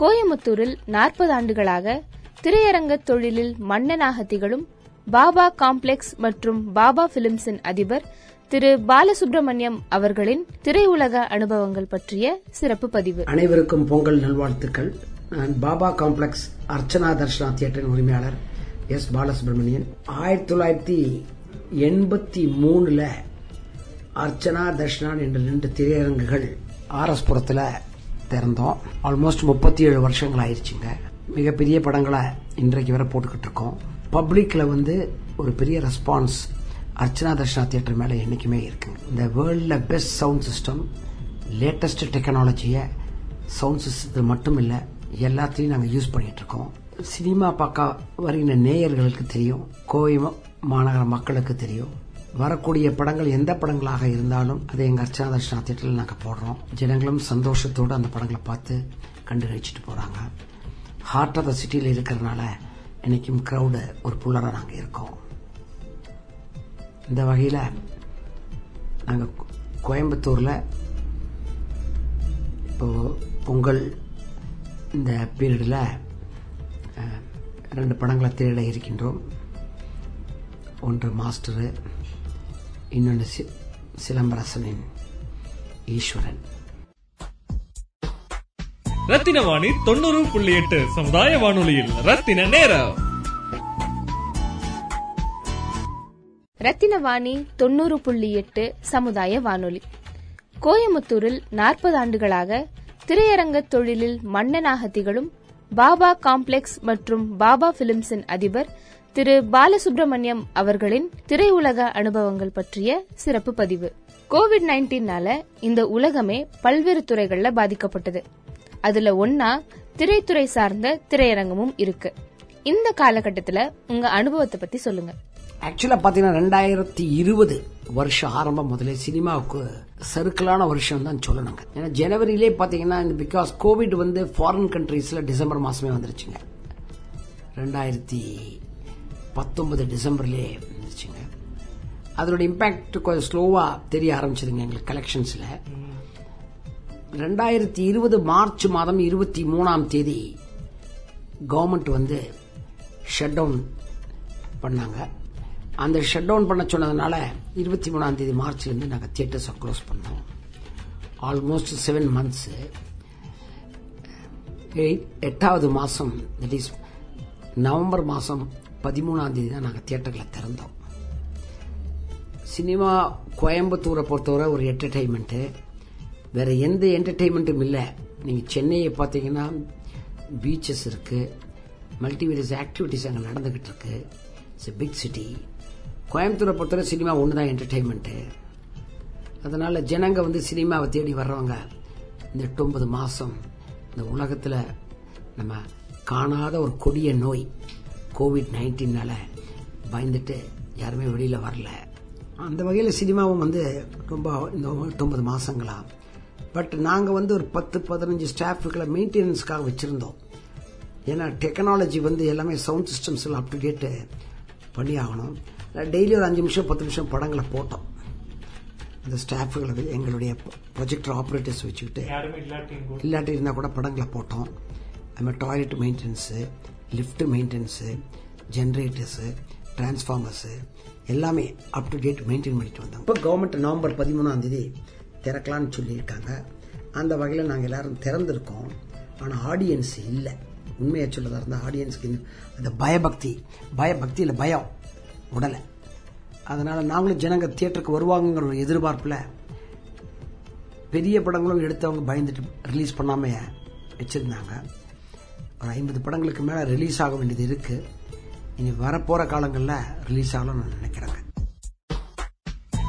கோயமுத்தூரில் நாற்பது ஆண்டுகளாக திரையரங்க தொழிலில் மன்னனாக திகழும் பாபா காம்ப்ளெக்ஸ் மற்றும் பாபா பிலிம்ஸின் அதிபர் திரு பாலசுப்ரமணியம் அவர்களின் திரையுலக அனுபவங்கள் பற்றிய சிறப்பு பதிவு. அனைவருக்கும் பொங்கல் நல்வாழ்த்துக்கள். நான் பாபா காம்ப்ளெக்ஸ் அர்ச்சனா தர்ஷனா தியேட்டரின் உரிமையாளர் எஸ் பாலசுப்ரமணியன். ஆயிரத்தி தொள்ளாயிரத்தி எண்பத்தி மூணுல அர்ச்சனா தர்ஷனான் என்ற ரெண்டு திரையரங்குகள் ஆர்எஸ் புரத்தில் திறந்தோம் ஆல்மோஸ்ட் முப்பத்தி ஏழு வருஷங்கள் ஆயிடுச்சுங்க மிகப்பெரிய படங்களை இன்றைக்கு வரை போட்டுக்கிட்டு இருக்கோம் பப்ளிக்கில் வந்து ஒரு பெரிய ரெஸ்பான்ஸ் அர்ச்சனா தர்ஷனா தியேட்டர் மேலே என்றைக்குமே இருக்குங்க. இந்த வேர்ல்டில் பெஸ்ட் சவுண்ட் சிஸ்டம் லேட்டஸ்ட் டெக்னாலஜியை சவுண்ட் சிஸ்டத்தில் மட்டும் இல்லை எல்லாத்தையும் நாங்கள் யூஸ் பண்ணிகிட்ருக்கோம் இருக்கோம் சினிமா பார்க்க வருகிற நேயர்களுக்கு தெரியும். கோவை மாநகர மக்களுக்கு தெரியும். வரக்கூடிய படங்கள் எந்த படங்களாக இருந்தாலும் அதை எங்க அர்ச்சனா தர்ஷனா தியேட்டரில் நாங்கள் போடுறோம். ஜனங்களும் சந்தோஷத்தோடு அந்த படங்களை பார்த்து கண்டு கழிச்சிட்டு போறாங்க ஹார்ட் ஆஃப் த சிட்டியில் இருக்கிறதுனால இன்னைக்கும் க்ரௌடு ஒரு புல்லராக நாங்கள் இருக்கோம். இந்த வகையில் நாங்கள் கோயம்புத்தூரில் இப்போ பொங்கல் இந்த பீரியடில் ரெண்டு படங்களை திரையிட இருக்கின்றோம். ஒன்று மாஸ்டரு இன்னொன்று சி- சிலம்பரசனின் ஈஸ்வரன். ரத்தின வாணி தொண்ணூறு புள்ளி எட்டு சமுதாய வானொலியில். ரத்தின நேரம். ரத்தினவாணி தொண்ணூறு புள்ளி எட்டு சமுதாய வானொலி. கோயமுத்தூரில் நாற்பது ஆண்டுகளாக திரையரங்க தொழிலில் மன்னனாக திகழும் பாபா காம்ப்ளெக்ஸ் மற்றும் பாபா பிலிம்ஸின் அதிபர் திரு பாலசுப்ரமணியம் அவர்களின் திரையுலக அனுபவங்கள் பற்றிய சிறப்பு பதிவு. கோவிட் நைன்டீன்னால இந்த உலகமே பல்வேறு துறைகள்ல பாதிக்கப்பட்டது. அதுல ஒன்னா திரைத்துறை சார்ந்த திரையரங்கமும் இருக்கு. இந்த காலகட்டத்துல உங்க அனுபவத்தை பத்தி சொல்லுங்க. ஆக்சுவலா பாத்தீங்கன்னா ரெண்டாயிரத்தி இருபது வருஷம் ஆரம்பம் முதல்ல சினிமாவுக்கு சருக்கலான வருஷம் தான் சொல்லணுங்க. ஏன்னா ஜனவரியிலே பாத்தீங்கன்னா இந்த பிகாஸ் கோவிட் வந்து ஃபாரின் கண்ட்ரீஸ்ல டிசம்பர் மாசமே வந்துருச்சுங்க. ரெண்டாயிரத்தி பத்தொன்பது டிசம்பர்லே வந்துருச்சுங்க. அதனோட இம்பேக்ட் கொஞ்சம் ஸ்லோவா தெரிய ஆரம்பிச்சதுங்க எங்களுக்கு கலெக்ஷன்ஸ்ல ரெண்டாயிரத்தி இருபது மார்ச் மாதம் இருபத்தி மூணாம் தேதி கவர்மெண்ட் வந்து ஷட் டவுன் பண்ணாங்க. அந்த ஷட் டவுன் பண்ண சொன்னதுனால இருபத்தி மூணாம் தேதி மார்ச்ல இருந்து நாங்கள் தியேட்டர்ஸை க்ளோஸ் பண்ணோம் ஆல்மோஸ்ட் செவன் மந்த்ஸ் எட்டாவது மாதம் தட் இஸ் நவம்பர் மாதம் பதிமூணாம் தேதி தான் நாங்கள் தியேட்டர்களை திறந்தோம். சினிமா கோயம்புத்தூரை பொறுத்தவரை ஒரு என்டர்டைன்மெண்ட்டு வேற எந்த என்டர்டைன்மெண்ட்டும் இல்லை. நீங்கள் சென்னையை பார்த்தீங்கன்னா பீச்சஸ் இருக்கு. மல்டிவேரியஸ் ஆக்டிவிட்டிஸ் அங்கே நடந்துகிட்டு இருக்கு. இட்ஸ் பிக் சிட்டி கோயம்புத்தூரை பொறுத்தவரை சினிமா ஒன்று தான் என்டர்டைன்மெண்ட்டு அதனால ஜனங்க வந்து சினிமாவை தேடி வர்றவங்க இந்த எட்டு ஒன்பது மாதம் இந்த உலகத்தில் நம்ம காணாத ஒரு கொடிய நோய். கோவிட் நைன்டீன்னால பயந்துட்டு யாருமே வெளியில வரல. அந்த வகையில் சினிமாவும் வந்து ரொம்ப இந்த எட்டொன்பது மாசங்களா. பட் நாங்க வந்து ஒரு பத்து பதினஞ்சு ஸ்டாஃபுகளை மெயின்டெனன்ஸ்க்காக வச்சிருந்தோம். ஏன்னா டெக்னாலஜி வந்து எல்லாமே சவுண்ட் சிஸ்டம்ஸ் எல்லாம் அப் டு டேட் பண்ணி ஆகணும் டெய்லி ஒரு அஞ்சு நிமிஷம் பத்து நிமிஷம் படங்களை போட்டோம். அந்த ஸ்டாஃபுகளை எங்களுடைய ப்ரொஜெக்டர் ஆப்ரேட்டர்ஸ் வச்சுக்கிட்டு இல்லாட்டி இருந்தால் கூட படங்களை போட்டோம். அதுமாதிரி toilet maintenance lift maintenance generators transformers எல்லாமே அப் டு டேட் மெயின்டைன் பண்ணிட்டு வந்தோம். இப்போ கவர்மெண்ட் நவம்பர் பதிமூணாம் தேதி திறக்கலான்னு சொல்லியிருக்காங்க. அந்த வகையில் நாங்கள் எல்லாரும் திறந்திருக்கோம். ஆனால் ஆடியன்ஸ் இல்லை. உண்மையை சொல்லதாக இருந்தால் ஆடியன்ஸ்க்கு அந்த பயபக்தி பயபக்தியில் பயம் உடலை. அதனால் நாங்களும் ஜனங்க தியேட்டருக்கு வருவாங்கங்கிற ஒரு எதிர்பார்ப்பில் பெரிய படங்களும் எடுத்தவங்க பயந்துட்டு ரிலீஸ் பண்ணாமல் வச்சுருந்தாங்க. ஒரு ஐம்பது படங்களுக்கு மேலே ரிலீஸ் ஆக வேண்டியது இருக்கு. இனி வரப்போற காலங்களில் ரிலீஸ் ஆகலாம்னு நான் நினைக்கிறேங்க.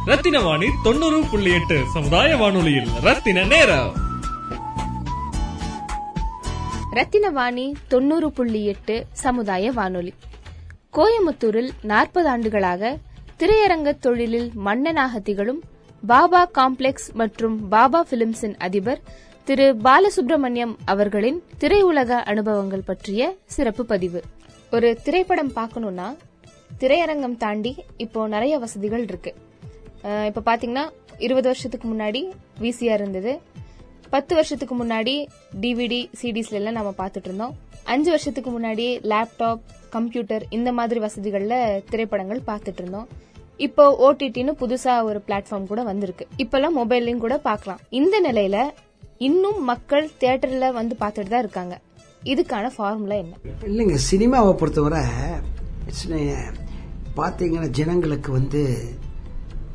ரத்தின வாணி தொண்ணூறு புள்ளி எட்டு சமுதாய வானொலியில் ரத்தின நேரம். ரத்தினவாணி தொண்ணூறு புள்ளி எட்டு சமுதாய வானொலி. கோயமுத்தூரில் நாற்பது ஆண்டுகளாக திரையரங்க தொழிலில் மன்னனாக திகழும் பாபா காம்ப்ளெக்ஸ் மற்றும் பாபா பிலிம்ஸின் அதிபர் திரு பாலசுப்ரமணியம் அவர்களின் திரையுலக அனுபவங்கள் பற்றிய சிறப்பு பதிவு. ஒரு திரைப்படம் பார்க்கணும்னா திரையரங்கம் தாண்டி இப்போ நிறைய வசதிகள் இருக்கு. அஹ் இப்ப பாத்தீங்கன்னா இருபது வருஷத்துக்கு முன்னாடி விசிஆர் இருந்தது. பத்து வருஷத்துக்கு முன்னாடி டிவிடி சிடிஸ்ல எல்லாம் நம்ம பார்த்துட்டு இருந்தோம். அஞ்சு வருஷத்துக்கு முன்னாடி லேப்டாப் கம்ப்யூட்டர் இந்த மாதிரி வசதிகள்ல திரைப்படங்கள் பார்த்துட்டு இருந்தோம். இப்போ ஓடிடின்னு புதுசா ஒரு பிளாட்ஃபார்ம் கூட வந்திருக்கு. இப்பெல்லாம் மொபைல்லையும் கூட பார்க்கலாம். இந்த நிலையில இன்னும் மக்கள் தியேட்டர்ல வந்து பார்த்துட்டு தான் இருக்காங்க. இதுக்கான ஃபார்முலா என்ன? இல்லைங்க சினிமாவை பொறுத்தவரை பார்த்தீங்கன்னா ஜனங்களுக்கு வந்து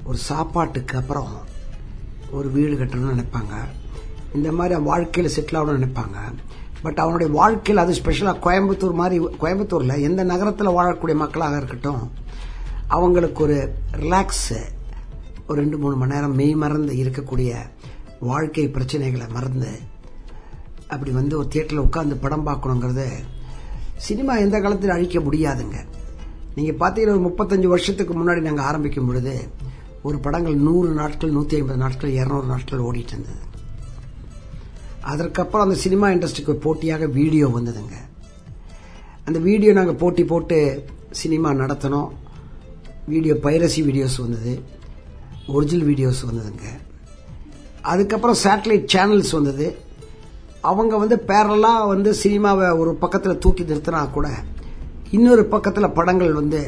ஒரு சாப்பாட்டுக்கு அப்புறம் ஒரு வீடு கட்டணும்னு நினைப்பாங்க. இந்த மாதிரி வாழ்க்கையில் செட்டில் ஆகணும்னு நினைப்பாங்க. பட் அவனுடைய வாழ்க்கையில் அது ஸ்பெஷலாக கோயம்புத்தூர் மாதிரி கோயம்புத்தூரில் எந்த நகரத்தில் வாழக்கூடிய மக்களாக இருக்கட்டும் அவங்களுக்கு ஒரு ரிலாக்ஸு ஒரு ரெண்டு மூணு மணி நேரம் மெய் மறந்து இருக்கக்கூடிய வாழ்க்கை பிரச்சனைகளை மறந்து அப்படி வந்து ஒரு தியேட்டரில் உட்காந்து படம் பார்க்கணுங்கிறத சினிமா எந்த காலத்தில் அழிக்க முடியாதுங்க. நீங்கள் பார்த்தீங்கன்னா ஒரு முப்பத்தஞ்சு வருஷத்துக்கு முன்னாடி நாங்கள் ஆரம்பிக்கும் பொழுது ஒரு படங்கள் நூறு நாட்கள் நூற்றி ஐம்பது நாட்கள் இரநூறு நாட்கள் ஓடிட்டு இருந்தது. அதற்கப்புறம் அந்த சினிமா இண்டஸ்ட்ரிக்கு போட்டியாக வீடியோ வந்ததுங்க. அந்த வீடியோ நாங்கள் போட்டி போட்டு சினிமா நடத்தினோம். வீடியோ பைரசி வீடியோஸ் வந்தது. ஒரிஜினல் வீடியோஸ் வந்ததுங்க. அதுக்கப்புறம் சேட்டலைட் சேனல்ஸ் வந்தது. அவங்க வந்து பேரலாக வந்து சினிமாவை ஒரு பக்கத்தில் தூக்கி நிறுத்தினா கூட இன்னொரு பக்கத்தில் படங்கள் வந்து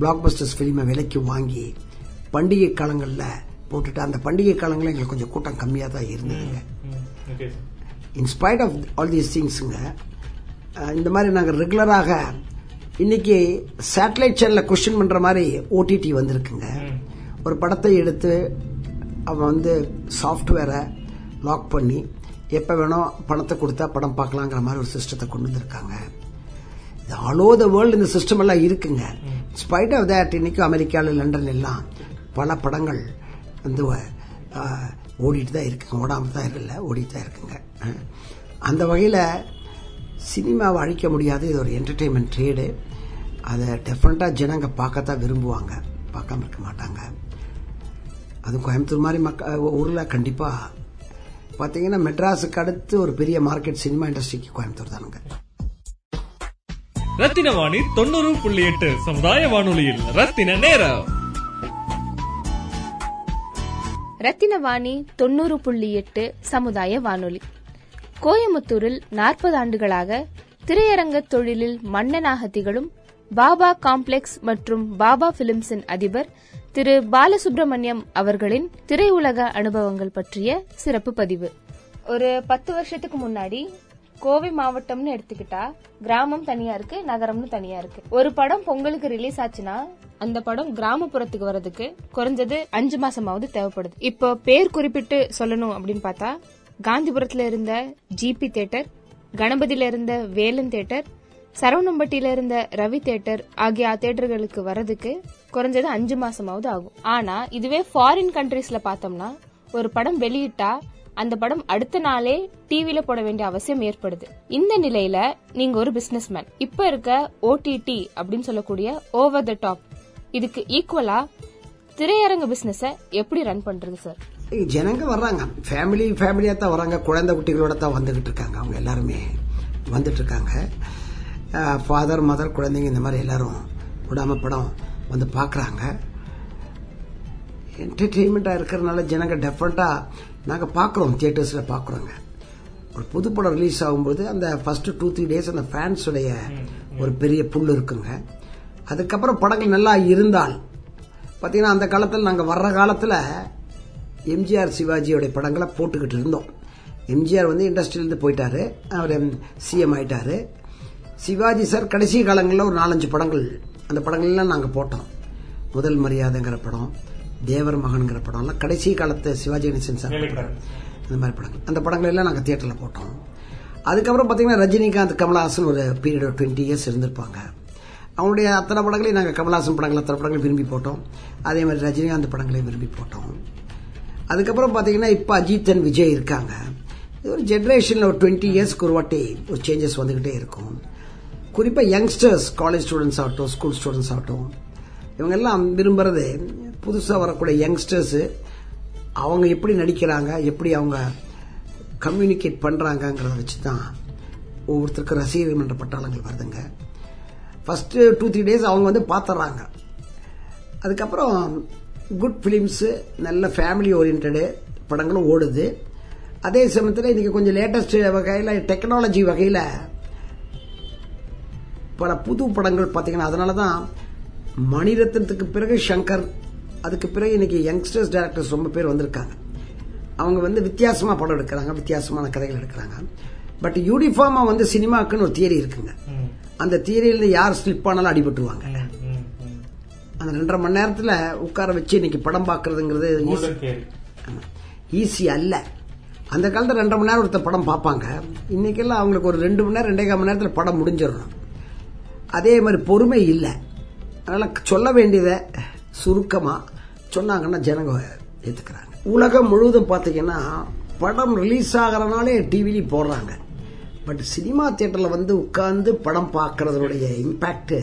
பிளாக் பஸ்டர்ஸ் ஃபிலிமை விலைக்கு வாங்கி பண்டிகை காலங்களில் போட்டுட்டு அந்த பண்டிகை காலங்களில் எங்களுக்கு கொஞ்சம் கூட்டம் கம்மியாக தான் இருந்ததுங்க. In spite of all these திங்ஸுங்க இந்த மாதிரி நாங்கள் ரெகுலராக இன்னைக்கு சேட்டலைட் சேனலில் கொஸ்டின் பண்ணுற மாதிரி ஓடிடி வந்திருக்குங்க. ஒரு படத்தை எடுத்து அவன் வந்து சாஃப்ட்வேரை லாக் பண்ணி எப்போ வேணும் பணத்தை கொடுத்தா படம் பார்க்கலாங்கிற மாதிரி ஒரு சிஸ்டத்தை கொண்டு வந்திருக்காங்க. இது ஆல் ஓவர் த வேர்ல்டு இந்த சிஸ்டம் எல்லாம் இருக்குங்க. ஸ்பைட் ஆஃப் தேட் இன்னைக்கு அமெரிக்காவில் லண்டன் எல்லாம் பல படங்கள் வந்து ஓடிட்டு தான் இருக்குங்க. ஓடாமல் தான் இருக்குல்ல ஓடிட்டு தான் இருக்குங்க. அந்த வகையில் சினிமாவை அழிக்க முடியாது. இது ஒரு என்டர்டெயின்மெண்ட் ட்ரேடு அதை டெஃபரெண்ட்டாக ஜனங்க பார்க்கத்தான் விரும்புவாங்க. பார்க்காம இருக்க மாட்டாங்க. அதுவும் கோயம்புத்தூர் மாதிரி மக்க ஊரில் கண்டிப்பாக பார்த்தீங்கன்னா மெட்ராஸுக்கு அடுத்து ஒரு பெரிய மார்க்கெட் சினிமா இண்டஸ்ட்ரிக்கு கோயம்புத்தூர் தானுங்க. ரத்தின வாணி தொண்ணூறு புள்ளி எட்டு சமுதாய வானொலியில் ரத்தின நேரம். ரத்தினவாணி தொண்ணூறு புள்ளி எட்டு சமுதாய வானொலி. கோயமுத்தூரில் நாற்பது ஆண்டுகளாக திரையரங்க தொழிலில் மன்னனாக திகழும் பாபா காம்ப்ளெக்ஸ் மற்றும் பாபா பிலிம்ஸின் அதிபர் திரு பாலசுப்ரமணியம் அவர்களின் திரையுலக அனுபவங்கள் பற்றிய சிறப்பு பதிவு. ஒரு பத்து வருஷத்துக்கு முன்னாடி கோவை மாவட்டம்னு எடுத்துக்கிட்டா கிராமம் தனியா இருக்கு நகரம்னு தனியா இருக்கு. ஒரு படம் பொங்கலுக்கு ரிலீஸ் ஆச்சுன்னா அந்த படம் கிராமப்புறத்துக்கு வர்றதுக்கு குறைஞ்சது அஞ்சு மாசமாவது தேவைப்படுது. இப்போ பேர் குறிப்பிட்டு சொல்லணும் அப்படின்னு பார்த்தா காந்திபுரத்துல இருந்த ஜிபி தேட்டர் கணபதியில இருந்த வேலன் தேட்டர் சரவணம்பட்டியில இருந்த ரவி தியேட்டர் ஆகிய தியேட்டர்களுக்கு வர்றதுக்கு குறைஞ்சது அஞ்சு மாசமாவது ஆகும். ஆனா இதுவே ஃபாரின் கண்ட்ரீஸ்ல பார்த்தோம்னா ஒரு படம் வெளியிட்டா அந்த படம் அடுத்த நாளே டிவில போட வேண்டிய அவசியம் ஏற்படுது. இந்த நிலையில நீங்க ஒரு பிசினஸ் மேன் இப்ப இருக்க ஓடிடி அப்படின்னு சொல்லக்கூடிய ஓவர் த டாப் இதுக்கு ஈக்குவலா திரையரங்க பிசினஸ எப்படி ரன் பண்றது சார் ஜனங்க வர்றாங்க. ஃபேமிலி ஃபேமிலியா தான் வராங்க குழந்தை குட்டிகளோட தான் வந்துகிட்டு இருக்காங்க. அவங்க எல்லாருமே வந்துட்டு இருக்காங்க. ஃபாதர் மதர் குழந்தைங்க இந்த மாதிரி எல்லாரும் விடாம படம் வந்து பார்க்குறாங்க. என்டர்டெயின்மெண்ட்டாக இருக்கிறதுனால ஜனங்க டெஃபரெண்ட்டாக நாங்கள் பார்க்குறோம் தியேட்டர்ஸில் பார்க்குறோங்க. ஒரு புது படம் ரிலீஸ் ஆகும்போது அந்த ஃபஸ்ட்டு டூ த்ரீ டேஸ் அந்த ஃபேன்ஸுடைய ஒரு பெரிய புல் இருக்குங்க. அதுக்கப்புறம் படங்கள் நல்லா இருந்தால் பார்த்தீங்கன்னா அந்த காலத்தில் நாங்கள் வர்ற காலத்தில் எம்ஜிஆர் சிவாஜியோடைய படங்களை போட்டுக்கிட்டு இருந்தோம். எம்ஜிஆர் வந்து இண்டஸ்ட்ரியிலேருந்து போயிட்டாரு. அவர் சிஎம் ஆயிட்டாரு. சிவாஜி சார் கடைசி காலங்களில் ஒரு நாலஞ்சு படங்கள். அந்த படங்கள்லாம் நாங்கள் போட்டோம். முதல் மரியாதைங்கிற படம் தேவர் மகன்கிற படம்லாம் கடைசி காலத்து சிவாஜி கணேசன் சார். இந்த மாதிரி படங்கள். அந்த படங்கள் எல்லாம் நாங்கள் தியேட்டரில் போட்டோம். அதுக்கப்புறம் பார்த்தீங்கன்னா ரஜினிகாந்த் கமலஹாசன் ஒரு பீரியட் டுவெண்ட்டி இயர்ஸ் இருந்திருப்பாங்க. அவங்களுடைய அத்தனை படங்களையும் நாங்கள் கமலஹாசன் படங்கள் அத்தனை படங்களையும் விரும்பி போட்டோம். அதே மாதிரி ரஜினிகாந்த் படங்களையும் விரும்பி போட்டோம். அதுக்கப்புறம் பார்த்தீங்கன்னா இப்போ அஜித் அண்ட் விஜய் இருக்காங்க. இது ஒரு ஜென்ரேஷனில் ஒரு டுவெண்ட்டி இயர்ஸ்க்கு ஒரு வாட்டி ஒரு சேஞ்சஸ் வந்துக்கிட்டே இருக்கும். குறிப்பாக யங்ஸ்டர்ஸ் காலேஜ் ஸ்டூடெண்ட்ஸ் ஆகட்டும் ஸ்கூல் ஸ்டூடெண்ட்ஸ் ஆகட்டும் இவங்கெல்லாம் விரும்புறது புதுசாக வரக்கூடிய யங்ஸ்டர்ஸு அவங்க எப்படி நடிக்கிறாங்க எப்படி அவங்க கம்யூனிகேட் பண்ணுறாங்கங்கிறத வச்சு தான் ஒவ்வொருத்தருக்கும் ரசிகர்கள் என்ற பட்டாளங்கள் வருதுங்க. ஃபஸ்ட்டு டூ த்ரீ டேஸ் அவங்க வந்து பார்த்துட்றாங்க அதுக்கப்புறம் குட் ஃபிலிம்ஸு நல்ல ஃபேமிலி ஓரியன்டு படங்களும் ஓடுது. அதே சமயத்தில் இன்றைக்கி கொஞ்சம் லேட்டஸ்ட் வகையில் டெக்னாலஜி வகையில் பல புது படங்கள் பார்த்தீங்கன்னா அதனால தான் மணிரத்னத்துக்கு பிறகு சங்கர் அதுக்கு பிறகு இன்னைக்கு யங்ஸ்டர்ஸ் டேரக்டர்ஸ் ரொம்ப பேர் வந்திருக்காங்க. அவங்க வந்து வித்தியாசமா படம் எடுக்கிறாங்க வித்தியாசமான கதைகள் எடுக்கிறாங்க. பட் யூனிஃபார்மா வந்து சினிமாக்குன்னு ஒரு தியரி இருக்குங்க. அந்த தியரியில யார் ஸ்லிப் ஆனாலும் அடிபட்டுருவாங்க. அந்த ரெண்டரை மணி நேரத்தில் உட்கார வச்சு இன்னைக்கு படம் பார்க்கறதுங்கிறது ஈஸி அல்ல. அந்த காலத்தில் ரெண்டரை மணி நேரம் ஒருத்தர் படம் பார்ப்பாங்க. இன்னைக்கெல்லாம் அவங்களுக்கு ஒரு ரெண்டு மணி நேரம் ரெண்டே கால் மணி நேரத்தில் படம் முடிஞ்சிடணும். அதே மாதிரி பொறுமை இல்லை. அதனால் சொல்ல வேண்டியதை சுருக்கமாக சொன்னாங்கன்னா ஜனங்க ஏற்றுக்கிறாங்க உலகம் முழுவதும் பார்த்தீங்கன்னா படம் ரிலீஸ் ஆகிறனாலே டிவிலையும் போடுறாங்க. பட் சினிமா தேட்டரில் வந்து உட்கார்ந்து படம் பார்க்கறதுடைய இம்பேக்ட்டு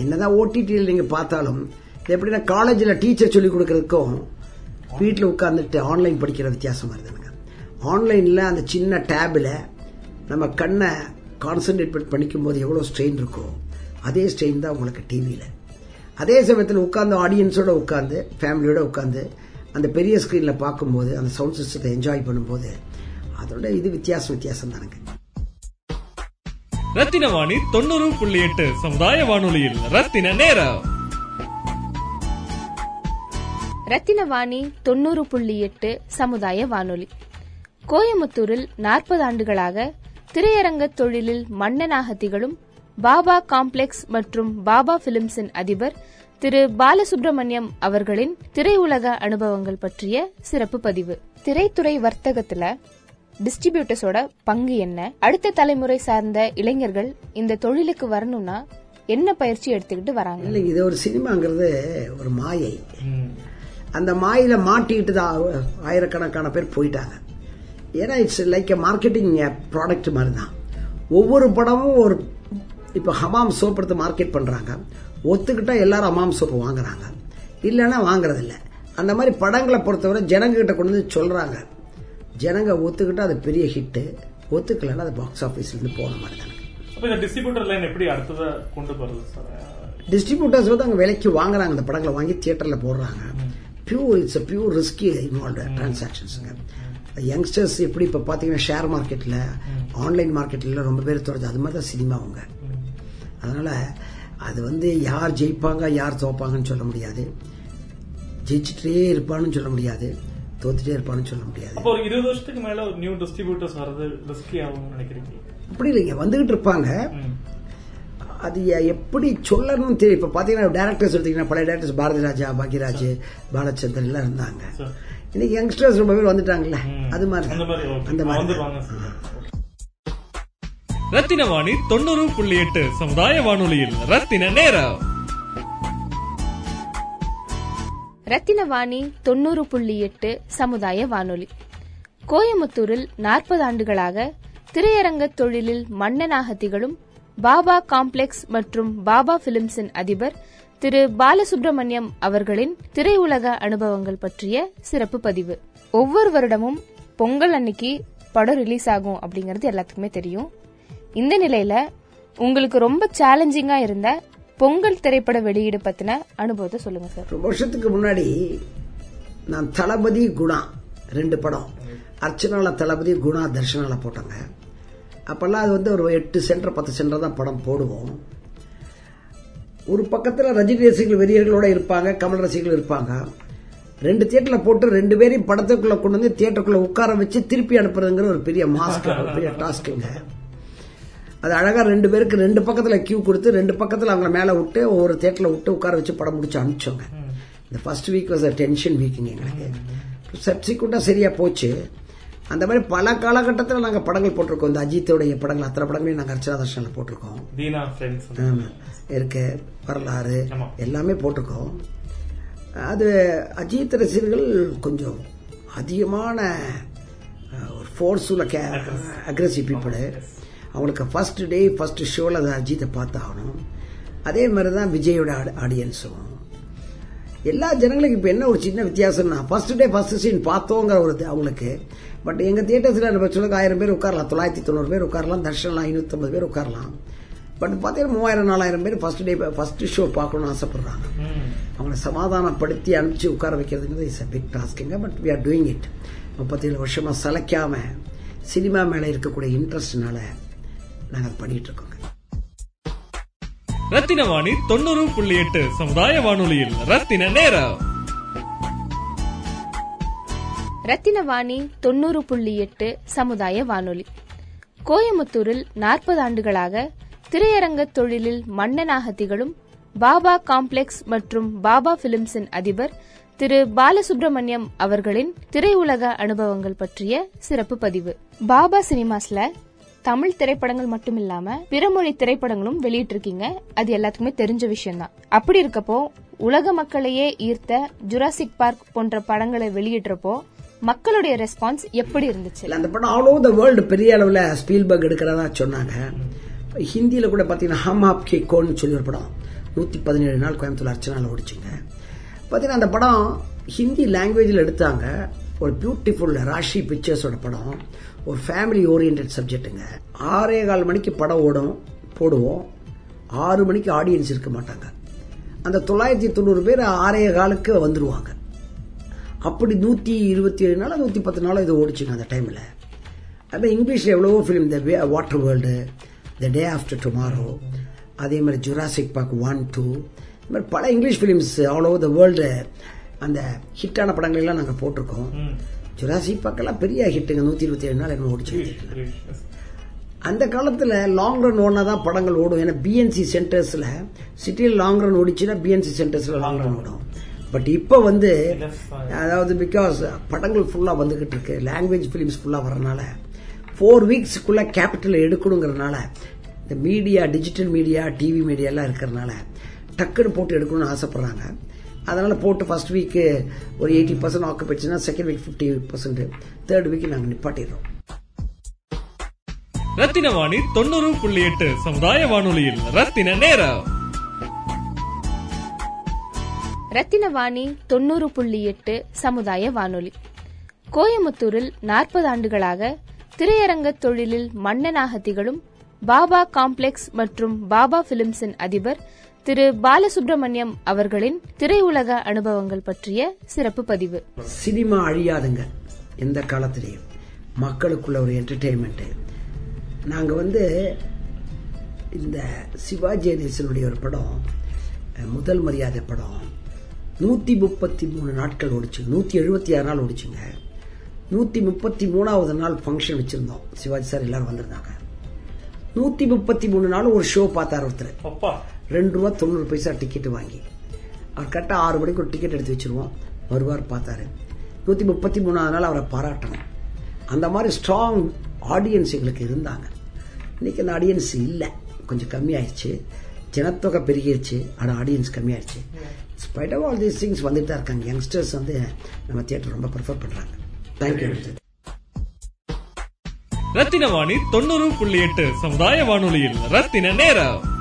என்னதான் ஓடிடியில் நீங்கள் பார்த்தாலும் இது எப்படின்னா காலேஜில் டீச்சர் சொல்லிக் கொடுக்கறதுக்கும் வீட்டில் உட்காந்துட்டு ஆன்லைன் படிக்கிற வித்தியாசமாக இருக்குதுங்க ஆன்லைனில் அந்த சின்ன டேபில் நம்ம கண்ணை கான்சென்ட்ரேட் பண்ணிக்கும் போது எவ்வளோ ஸ்ட்ரெயின் இருக்கோ அதே ஸ்ட்ரெயின் தான் உங்களுக்கு டிவியில் அதே சமயத்தில் உட்காந்து ஆடியன்ஸோட உட்காந்து ஃபேமிலியோட உட்காந்து அந்த பெரிய ஸ்க்ரீனில் பார்க்கும்போது அந்த சவுண்ட் சிஸ்டத்தை என்ஜாய் பண்ணும்போது அதோட இது வித்தியாசம் வித்தியாசம் தானுங்க. ரத்தின வாணி தொண்ணூறு புள்ளி எட்டு சமுதாய வானொலியில் ரத்தின நேரம். ரத்தினவாணி தொண்ணூறு புள்ளி எட்டு சமுதாய வானொலி. கோயமுத்தூரில் நாற்பது ஆண்டுகளாக திரையரங்க தொழிலில் மன்னனாக திகழும் பாபா காம்ப்ளெக்ஸ் மற்றும் பாபா பிலிம்ஸின் அதிபர் திரு பாலசுப்ரமணியம் அவர்களின் திரையுலக அனுபவங்கள் பற்றிய சிறப்பு பதிவு. திரைத்துறை வர்த்தகத்துல டிஸ்ட்ரிபியூட்டர்ஸோட பங்கு என்ன? அடுத்த தலைமுறை சார்ந்த இளைஞர்கள் இந்த தொழிலுக்கு வரணும்னா என்ன பயிற்சி எடுத்துக்கிட்டு வராங்க? இல்லைங்க இது ஒரு சினிமாங்கிறது ஒரு மாயை. அந்த மாயில மாட்டிக்கிட்டு தான் ஆயிரக்கணக்கான பேர் போயிட்டாங்க. ஏன்னா it's like a marketing product மாதிரி தான் ஒவ்வொரு படமும் ஒரு இப்போ ஹமாம் சோப் எடுத்து மார்க்கெட் பண்றாங்க. ஒத்துக்கிட்டா எல்லாரும் ஹமாம் சோப்பு வாங்குறாங்க. இல்லைன்னா வாங்குறதில்ல. அந்த மாதிரி படங்களை பொறுத்தவரை ஜனங்க கிட்ட கொண்டு வந்து சொல்றாங்க. ஜனங்க ஒத்துக்கிட்டா அது பெரிய ஹிட்டு ஒத்துக்கலைன்னா அது பாக்ஸ் ஆஃபீஸ்ல இருந்து போன மாதிரி தானே. அப்ப இந்த டிஸ்ட்ரிபியூட்டர் லைன் எப்படி அடுத்ததா கொண்டு போறது சார் டிஸ்ட்ரிபியூட்டர்ஸ் வந்து அங்கே விலைக்கு வாங்குறாங்க. அந்த படங்களை வாங்கி தியேட்டர்ல போடுறாங்க. Pure it's pure risky involve டிரான்சாக்ஷன்ஸுங்க youngsters எப்படி இப்போ பார்த்தீங்கன்னா ஷேர் மார்க்கெட்டில் ஆன்லைன் மார்க்கெட்டில் ரொம்ப பேர் தொடர்ந்து அது மாதிரி தான் சினிமாவுங்க அதனால அது வந்து யார் ஜெயிப்பாங்க யார் தோப்பாங்கன்னு சொல்ல முடியாது. ஜெயிச்சுட்டே இருப்பான்னு சொல்ல முடியாது. தோத்துட்டே இருப்பான்னு சொல்ல முடியாது. அப்போ ஒரு இருபது வருஷத்துக்கு மேல ஒரு நியூ டிஸ்ட்ரிபியூட்டர்ஸ் வர்றது ரிஸ்கி ஆகும்னு நினைக்கிறீங்க? அப்படி இல்லைங்க வந்துகிட்டு இருப்பாங்க. அது எப்படி சொல்லணும்னு தெரியும் இப்ப பாத்தீங்கன்னா டேரக்டர்ஸ் எடுத்தீங்கன்னா பழைய டேரக்டர்ஸ் பாரதி ராஜா பாக்யராஜ் பாலச்சந்தர் எல்லாம் இருந்தாங்க. இன்னைக்கு யங்ஸ்டர்ஸ் ரொம்ப பேர் வந்துட்டாங்கல்ல. அது மாதிரி. அந்த. மாதிரி ரத்தின வாணி தொண்ணூறு புள்ளி எட்டு சமுதாய வானொலியில் ரத்தின நேரம். ரத்தினவாணி தொண்ணூறு புள்ளி எட்டு சமுதாய வானொலி. கோயமுத்தூரில் நாற்பது ஆண்டுகளாக திரையரங்க தொழிலில் மன்னனாக திகழும் பாபா காம்ப்ளெக்ஸ் மற்றும் பாபா பிலிம்ஸின் அதிபர் திரு பாலசுப்ரமணியம் அவர்களின் திரையுலக அனுபவங்கள் பற்றிய சிறப்பு பதிவு. ஒவ்வொரு வருடமும் பொங்கல் அன்னைக்கு படம் ரிலீஸ் ஆகும் அப்படிங்கறது எல்லாத்துக்குமே தெரியும். இந்த நிலையில உங்களுக்கு ரொம்ப சேலஞ்சிங்கா இருந்த பொங்கல் திரைப்பட வெளியீடு பத்தின அனுபவத்தை சொல்லுங்க சார். ரொம்ப வருஷத்துக்கு முன்னாடி நான் தளபதி குணா ரெண்டு படம். அர்ச்சனால தளபதி குணா தர்ஷனால போட்டாங்க. அப்பெல்லாம் அது வந்து ஒரு எட்டு சென்டர் பத்து சென்டர் தான் படம் போடுவோம். ஒரு பக்கத்துல ரஜினி ரசிகர்கள் வெறியர்களோட இருப்பாங்க கமல் ரசிகர்கள் இருப்பாங்க. ரெண்டு தியேட்டர்ல போட்டு ரெண்டு பேரையும் படத்துக்குள்ள கொண்டு வந்து தியேட்டருக்குள்ள உட்கார வச்சு திருப்பி அனுப்புறதுங்கிற ஒரு பெரிய மாஸ்க் ஒரு பெரிய டாஸ்க்குங்க அது அழகா ரெண்டு பேருக்கு ரெண்டு பக்கத்துல கியூ கொடுத்து ரெண்டு பக்கத்துல அவங்கள மேல விட்டு ஒவ்வொரு தியேட்டர்ல விட்டு உட்கார வச்சு படம் முடிச்சு அனுப்பிச்சோங்க இந்த ஃபர்ஸ்ட் வீக் வாஸ் டென்ஷன் வீக்குங்க எங்களுக்கு. சப்சிக்வெண்டா சரியா போச்சு. அந்த மாதிரி பல காலகட்டத்தில் நாங்கள் படங்கள் போட்டிருக்கோம். இந்த அஜித்தோடைய படங்கள் அத்தனை படங்களையும் நாங்கள் அர்ச்சனா தர்ஷனில் போட்டிருக்கோம். இருக்கு வரலாறு. எல்லாமே போட்டிருக்கோம். அது அஜித் ரசிகர்கள் கொஞ்சம் அதிகமான ஒரு ஃபோர்ஸ் உள்ள கே அக்ரஸிவ் பீப்புள் அவங்களுக்கு ஃபர்ஸ்ட் டே ஃபர்ஸ்ட் ஷோவில் அது அஜித்தை பார்த்தாகணும். அதே மாதிரி தான் விஜயோட ஆடியன்ஸும் எல்லா ஜனங்களுக்கு இப்போ என்ன ஒரு சின்ன வித்தியாசம்னா ஃபர்ஸ்ட் டே ஃபர்ஸ்ட் சீன் பார்த்தோங்கிற ஒரு அவங்களுக்கு. பட் எங்கள் தியேட்டர்ஸில் நம்ம சொல்லுங்க ஆயிரம் பேர் உட்காரலாம் தொள்ளாயிரத்தி தொண்ணூறு பேர் உட்காரலாம் தர்ஷன்லாம் ஐநூற்றம்பது பேர் உட்காரலாம். பட் பார்த்தீங்கன்னா மூவாயிரம் நாலாயிரம் பேர் ஃபர்ஸ்ட் டே ஃபர்ஸ்ட் ஷோ பார்க்கணும்னு ஆசைப்படுறாங்க. அவங்கள சமாதானப்படுத்தி அனுப்பிச்சு உட்கார வைக்கிறதுங்கிறது is a big டாஸ்க்குங்க but we are doing it முப்பத்தேழு வருஷமா சளைக்காம சினிமா மேல இருக்கக்கூடிய இன்ட்ரெஸ்ட்னால நாங்கள் அதை பண்ணிட்டு இருக்கோங்க ரத்தின வாணி தொண்ணூறு புள்ளி எட்டு. சமுதாய வானொலியில் ரத்தின நேரம். ரத்தினவாணி தொண்ணூறு புள்ளி எட்டு சமுதாய வானொலி. கோயமுத்தூரில் நாற்பது ஆண்டுகளாக திரையரங்க தொழிலில் மன்னனாக திகழும் பாபா காம்ப்ளெக்ஸ் மற்றும் பாபா பிலிம்ஸின் அதிபர் திரு பாலசுப்ரமணியம் அவர்களின் திரையுலக அனுபவங்கள் பற்றிய சிறப்பு பதிவு. பாபா சினிமாஸ்ல தமிழ் திரைப்படங்கள் மட்டும் இல்லாம பிற மொழி திரைப்படங்களும் வெளியிட்டிருக்கீங்க. அது எல்லாத்துக்குமே தெரிஞ்ச விஷயம்தான். அப்படி இருக்கப்போ உலக மக்களையே ஈர்த்த ஜுராசிக் பார்க் போன்ற படங்களை வெளியிடுறப்போ மக்களுடைய ரெஸ்பான்ஸ் எப்படி இருந்துச்சு? அந்த படம் ஆல் ஓவர் த வேர்ல்டு பெரிய அளவில் ஸ்பீல்பர்க் எடுக்கிறதா சொன்னாங்க. ஹிந்தியில் கூட பார்த்தீங்கன்னா ஹம் ஆப் கே கோன்னு சொல்லி ஒரு படம். நூற்றி பதினேழு நாள் கோயம்புத்தூர் அர்ச்சனால ஓடிச்சுங்க. பார்த்தீங்கன்னா அந்த படம் ஹிந்தி லாங்குவேஜில் எடுத்தாங்க. ஒரு பியூட்டிஃபுல் ராஷி பிக்சர்ஸோட படம். ஒரு ஃபேமிலி ஓரியன்ட் சப்ஜெக்ட்டுங்க ஆறே கால் மணிக்கு படம் ஓடும் போடுவோம். ஆறு மணிக்கு ஆடியன்ஸ் இருக்க மாட்டாங்க. அந்த தொள்ளாயிரத்தி தொண்ணூறு பேர் ஆறே காலுக்கு வந்துடுவாங்க அப்படி நூற்றி இருபத்தி ஏழு நாள் நூற்றி பத்து நாள் இது ஓடிச்சுங்க அந்த டைமில் அப்போ இங்கிலீஷில் எவ்வளவோ film the water world the day after tomorrow அதே மாதிரி ஜுராசிக் பார்க் ஒன் டூ இது மாதிரி பல English films all over the world அந்த ஹிட்டான படங்கள் எல்லாம் நாங்கள் போட்டிருக்கோம் ஜுராசிக் பார்க்கெல்லாம் பெரிய ஹிட்டுங்க நூற்றி இருபத்தி ஏழு நாள் என்ன ஓடிச்சு. அந்த காலத்தில் லாங் ரன் ஓடினா தான் படங்கள் ஓடும். ஏன்னா பிஎன்சி சென்டர்ஸில் சிட்டியில் லாங் ரன் ஓடிச்சுன்னா பிஎன்சி சென்டர்ஸில் லாங் ரன் ஓடும். பட் இப்போ வந்து அதாவது பிகாஸ் படங்கள் ஃபுல்லாக வந்துகிட்டு இருக்கு. லாங்குவேஜ் ஃபிலிம்ஸ் ஃபுல்லாக வரனால ஃபோர் வீக்ஸ்க்குள்ள கேபிட்டல் எடுக்கணுங்கிறனால இந்த media digital media TV media எல்லாம் இருக்கிறனால டக்குன்னு போட்டு எடுக்கணும்னு ஆசைப்படுறாங்க. அதனால போட்டு ஃபர்ஸ்ட் வீக்கு ஒரு eighty percent ஆக்குபெச்சுன்னா second week fifty percent third week நாங்கள் நிப்பாட்டிடுறோம். ரத்தின வாணி தொண்ணூறு புள்ளி எட்டு சமுதாய வானொலியில் ரத்தின நேரம். ரத்தினவாணி தொண்ணூறு புள்ளி எட்டு சமுதாய வானொலி. கோயமுத்தூரில் நாற்பது ஆண்டுகளாக திரையரங்க தொழிலில் மன்னனாக திகழும் பாபா காம்ப்ளெக்ஸ் மற்றும் பாபா பிலிம்ஸின் அதிபர் திரு பாலசுப்ரமணியம் அவர்களின் திரையுலக அனுபவங்கள் பற்றிய சிறப்பு பதிவு. சினிமா அழியாதுங்க எந்த காலத்திலையும். மக்களுக்குள்ள ஒரு என்டர்டெயின்மெண்ட் நாங்கள் வந்து இந்த சிவாஜி கணேசனுடைய ஒரு படம் முதல் மரியாதை படம் நூற்றி முப்பத்தி மூணு நாட்கள் ஓடிச்சு நூற்றி எழுபத்தி ஆறு நாள் ஓடிச்சுங்க. நூற்றி முப்பத்தி மூணாவது நாள் ஃபங்க்ஷன் வச்சுருந்தோம். சிவாஜி சார் எல்லாரும் வந்திருந்தாங்க. நூற்றி முப்பத்தி மூணு நாள் ஒரு ஷோ பார்த்தார் ஒருத்தர். அப்பா. ரெண்டு ரூபா தொண்ணூறு பைசா டிக்கெட் வாங்கி. அவர் கரெக்டாக ஆறு மணிக்கு ஒரு டிக்கெட் எடுத்து வச்சிருவோம். வருவார் பார்த்தாரு. நூற்றி முப்பத்தி மூணாவது நாள் அவரை பாராட்டணும். அந்த மாதிரி ஸ்ட்ராங் ஆடியன்ஸ் எங்களுக்கு இருந்தாங்க. இன்னைக்கு அந்த ஆடியன்ஸ் இல்லை. கொஞ்சம் கம்மியாயிடுச்சு. ஜனத்தொகை பெருகிடுச்சு ஆனால் ஆடியன்ஸ் கம்மியாயிடுச்சு. Spite of all these things வந்துட்டு தான் இருக்காங்க. யங்ஸ்டர்ஸ் வந்து நம்ம தியேட்டர் ரொம்ப ப்ரிஃபர் பண்ணுறாங்க தேங்க்யூ ரத்தின வாணி தொண்ணூறு புள்ளி எட்டு சமுதாய வானொலியில் ரத்தின நேரம்.